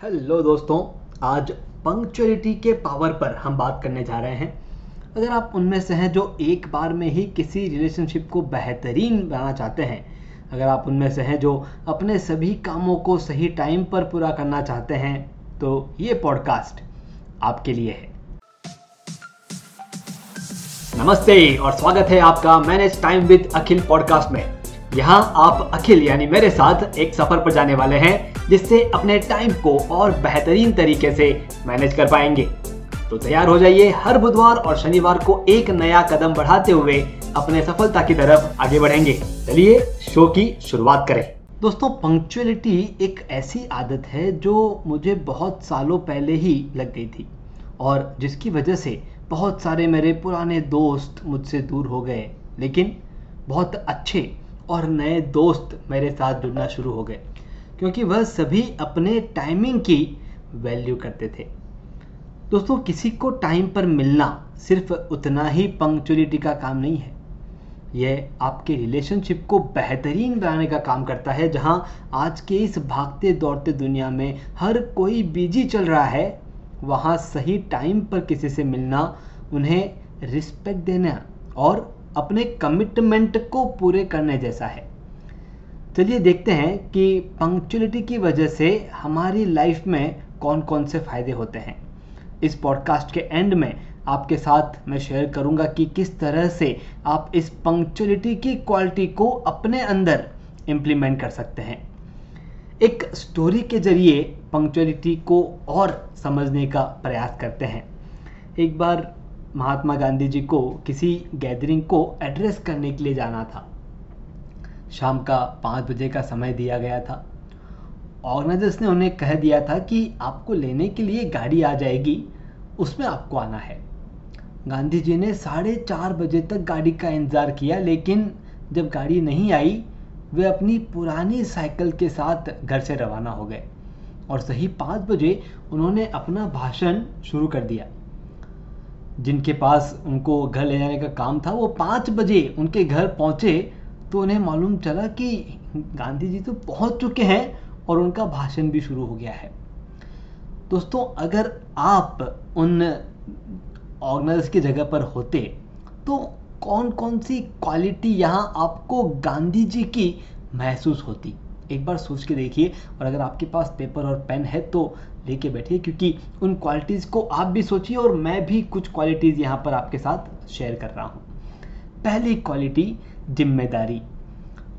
Hello दोस्तों, आज punctuality के पावर पर हम बात करने जा रहे हैं। अगर आप उनमें से हैं जो एक बार में ही किसी रिलेशनशिप को बेहतरीन बनाना चाहते हैं, अगर आप उनमें से हैं जो अपने सभी कामों को सही टाइम पर पूरा करना चाहते हैं तो ये पॉडकास्ट आपके लिए है। नमस्ते और स्वागत है आपका manage time with Akhil podcast में। यहाँ आप अखिल यानी मेरे साथ एक सफ़र पर जाने वाले हैं। जिससे अपने टाइम को और बेहतरीन तरीके से मैनेज कर पाएँगे। तो तैयार हो जाइए हर बुधवार और शनिवार को एक नया कदम बढ़ाते हुए अपने सफलता की तरफ़ आगे बढ़ेंगे। चलिए शो की शुरुआत करें। दोस्तों पंक्चुअलिटी एक ऐसी आदत है जो मुझे बहुत सालों पहले ही लग गई थी और जिसकी वजह से बहुत सारे मेरे पुराने दोस्त मुझसे दूर हो गए, लेकिन बहुत अच्छे और नए दोस्त मेरे साथ जुड़ना शुरू हो गए। क्योंकि वह सभी अपने टाइमिंग की वैल्यू करते थे। दोस्तों, किसी को टाइम पर मिलना सिर्फ़ उतना ही पंक्चुअलिटी का काम नहीं है। यह आपके रिलेशनशिप को बेहतरीन बनाने का काम करता है, जहाँ आज के इस भागते दौड़ते दुनिया में हर कोई बिज़ी चल रहा है, वहाँ सही टाइम पर किसी से मिलना, उन्हें रिस्पेक्ट देना और अपने कमिटमेंट को पूरे करने जैसा है। चलिए देखते हैं कि पंक्चुअलिटी की वजह से हमारी लाइफ में कौन कौन से फ़ायदे होते हैं। इस पॉडकास्ट के एंड में आपके साथ मैं शेयर करूँगा कि किस तरह से आप इस पंक्चुअलिटी की क्वालिटी को अपने अंदर इम्प्लीमेंट कर सकते हैं। एक स्टोरी के ज़रिए पंक्चुअलिटी को और समझने का प्रयास करते हैं। एक बार महात्मा गांधी जी को किसी गैदरिंग को एड्रेस करने के लिए जाना था। शाम का पाँच बजे का समय दिया गया था। ऑर्गेनाइजर्स ने उन्हें कह दिया था कि आपको लेने के लिए गाड़ी आ जाएगी, उसमें आपको आना है। गांधी जी ने साढ़े चार बजे तक गाड़ी का इंतज़ार किया, लेकिन जब गाड़ी नहीं आई, वे अपनी पुरानी साइकिल के साथ घर से रवाना हो गए और सही पाँच बजे उन्होंने अपना भाषण शुरू कर दिया। जिनके पास उनको घर ले जाने का काम था, वो पाँच बजे उनके घर पहुँचे तो उन्हें मालूम चला कि गांधी जी तो पहुँच चुके हैं और उनका भाषण भी शुरू हो गया है। दोस्तों, अगर आप उन ऑर्गेनाइजर्स की जगह पर होते तो कौन कौन सी क्वालिटी यहाँ आपको गांधी जी की महसूस होती? एक बार सोच के देखिए, और अगर आपके पास पेपर और पेन है तो लेके बैठिए, क्योंकि उन क्वालिटीज़ को आप भी सोचिए और मैं भी कुछ क्वालिटीज़ यहाँ पर आपके साथ शेयर कर रहा हूँ। पहली क्वालिटी ज़िम्मेदारी।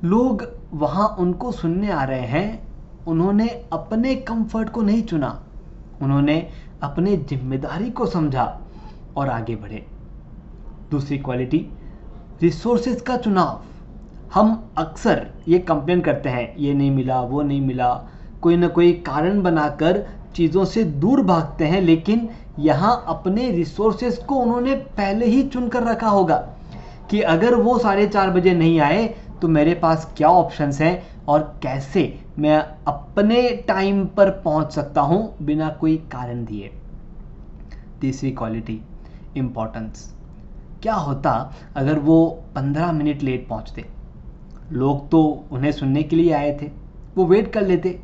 लोग वहाँ उनको सुनने आ रहे हैं, उन्होंने अपने कंफर्ट को नहीं चुना। उन्होंने अपने ज़िम्मेदारी को समझा और आगे बढ़े। दूसरी क्वालिटी रिसोर्सेज का चुनाव। हम अक्सर ये कंप्लेन करते हैं, ये नहीं मिला, वो नहीं मिला। कोई ना कोई कारण बनाकर चीज़ों से दूर भागते हैं, लेकिन यहाँ अपने रिसोर्सेज को उन्होंने पहले ही चुन कर रखा होगा। कि अगर वो साढ़े चार बजे नहीं आए तो मेरे पास क्या ऑप्शंस हैं और कैसे मैं अपने टाइम पर पहुँच सकता हूँ बिना कोई कारण दिए? तीसरी क्वालिटी इम्पोर्टेंस क्या होता अगर वो पंद्रह मिनट लेट पहुँचते? लोग तो उन्हें सुनने के लिए आए थे, वो वेट कर लेते।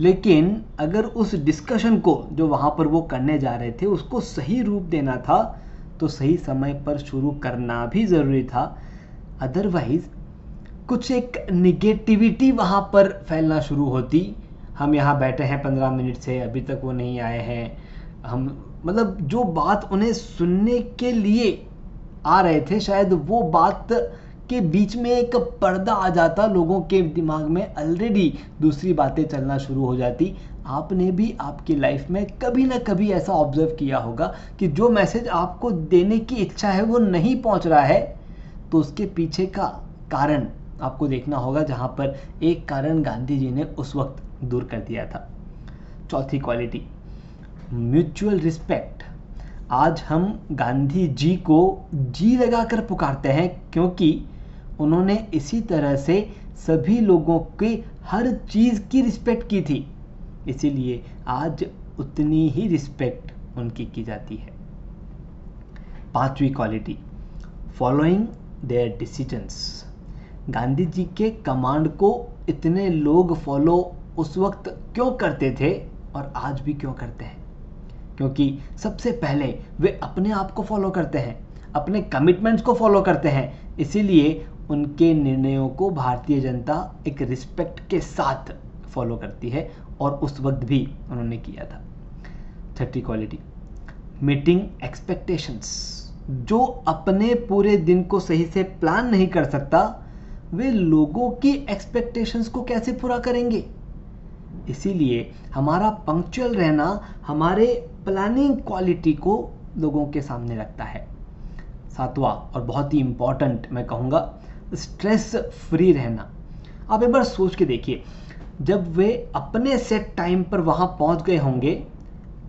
लेकिन अगर उस डिस्कशन को जो वहाँ पर वो करने जा रहे थे, उसको सही रूप देना था तो सही समय पर शुरू करना भी ज़रूरी था। अदरवाइज़ कुछ एक निगेटिविटी वहाँ पर फैलना शुरू होती। हम यहाँ बैठे हैं पंद्रह मिनट से, अभी तक वो नहीं आए हैं। हम मतलब जो बात उन्हें सुनने के लिए आ रहे थे, शायद वो बात के बीच में एक पर्दा आ जाता लोगों के दिमाग में। ऑलरेडी दूसरी बातें चलना शुरू हो जाती। आपने भी आपकी लाइफ में कभी ना कभी ऐसा ऑब्ज़र्व किया होगा कि जो मैसेज आपको देने की इच्छा है वो नहीं पहुँच रहा है। तो उसके पीछे का कारण आपको देखना होगा, जहाँ पर एक कारण गांधी जी ने उस वक्त दूर कर दिया था। चौथी क्वालिटी म्यूचुअल रिस्पेक्ट आज हम गांधी जी को जी लगाकर पुकारते हैं, क्योंकि उन्होंने इसी तरह से सभी लोगों के हर चीज़ की रिस्पेक्ट की थी। इसीलिए आज उतनी ही रिस्पेक्ट उनकी की जाती है। पांचवी quality following their decisions Gandhi ji के कमांड को इतने लोग फॉलो उस वक्त क्यों करते थे और आज भी क्यों करते हैं? क्योंकि सबसे पहले वे अपने आप को फॉलो करते हैं, अपने कमिटमेंट्स को फॉलो करते हैं। इसीलिए उनके निर्णयों को भारतीय जनता एक रिस्पेक्ट के साथ फॉलो करती है और उस वक्त भी उन्होंने किया था। छठी क्वालिटी मीटिंग एक्सपेक्टेशंस जो अपने पूरे दिन को सही से प्लान नहीं कर सकता, वे लोगों की एक्सपेक्टेशंस को कैसे पूरा करेंगे? इसीलिए हमारा पंक्चुअल रहना हमारे प्लानिंग क्वालिटी को लोगों के सामने रखता है। सातवां और बहुत ही इंपॉर्टेंट मैं कहूँगा स्ट्रेस फ्री रहना। आप एक बार सोच के देखिए, जब वे अपने सेट टाइम पर वहाँ पहुँच गए होंगे,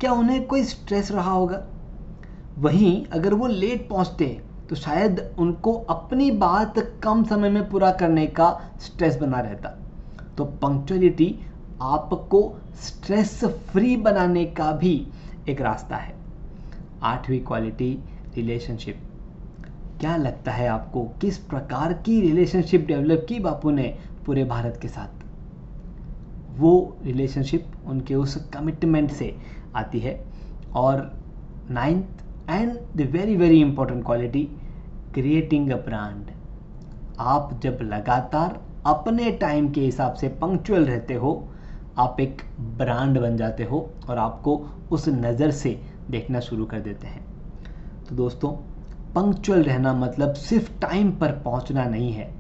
क्या उन्हें कोई स्ट्रेस रहा होगा? वहीं अगर वो लेट पहुँचते तो शायद उनको अपनी बात कम समय में पूरा करने का स्ट्रेस बना रहता। तो पंक्चुअलिटी आपको स्ट्रेस फ्री बनाने का भी एक रास्ता है। आठवीं क्वालिटी रिलेशनशिप क्या लगता है आपको किस प्रकार की रिलेशनशिप डेवलप की बापू ने पूरे भारत के साथ? वो रिलेशनशिप उनके उस कमिटमेंट से आती है। और ninth and the very very important quality creating a brand आप जब लगातार अपने टाइम के हिसाब से पंक्चुअल रहते हो, आप एक ब्रांड बन जाते हो और आपको उस नज़र से देखना शुरू कर देते हैं। तो दोस्तों पंक्चुअल रहना मतलब सिर्फ़ टाइम पर पहुँचना नहीं है।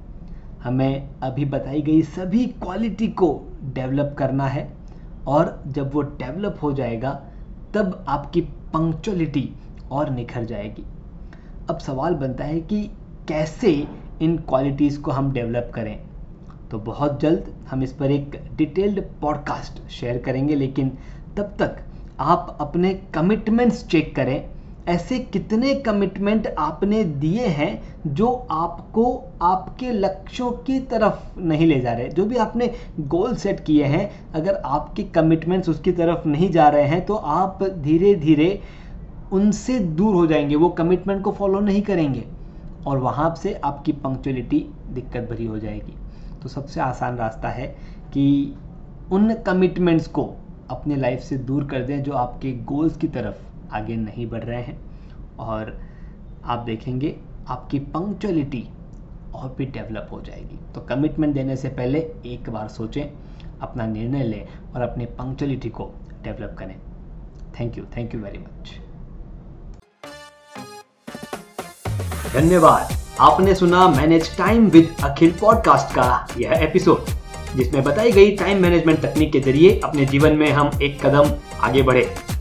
हमें अभी बताई गई सभी क्वालिटी को डेवलप करना है और जब वो डेवलप हो जाएगा, तब आपकी पंक्चुअलिटी और निखर जाएगी। अब सवाल बनता है कि कैसे इन क्वालिटीज़ को हम डेवलप करें? तो बहुत जल्द हम इस पर एक डिटेल्ड पॉडकास्ट शेयर करेंगे, लेकिन तब तक आप अपने कमिटमेंट्स चेक करें ऐसे कितने कमिटमेंट आपने दिए हैं जो आपको आपके लक्ष्यों की तरफ़ नहीं ले जा रहे? जो भी आपने गोल सेट किए हैं, अगर आपके कमिटमेंट्स उसकी तरफ़ नहीं जा रहे हैं तो आप धीरे धीरे उनसे दूर हो जाएँगे। वो कमिटमेंट को फॉलो नहीं करेंगे और वहाँ से आपकी पंक्चुअलिटी दिक्कत भरी हो जाएगी। तो सबसे आसान रास्ता है कि उन कमिटमेंट्स को अपने लाइफ से दूर कर दें जो आपके गोल्स की तरफ़ आगे नहीं बढ़ रहे हैं। और आप देखेंगे, आपकी पंक्चुअलिटी और भी डेवलप हो जाएगी। तो कमिटमेंट देने से पहले एक बार सोचें, अपना निर्णय लें और अपनी पंक्चुअलिटी को डेवलप करें। Thank you thank you very much धन्यवाद। आपने सुना manage time with Akhil podcast का यह एपिसोड जिसमें बताई गई टाइम मैनेजमेंट तकनीक के ज़रिए अपने जीवन में हम एक कदम आगे बढ़े।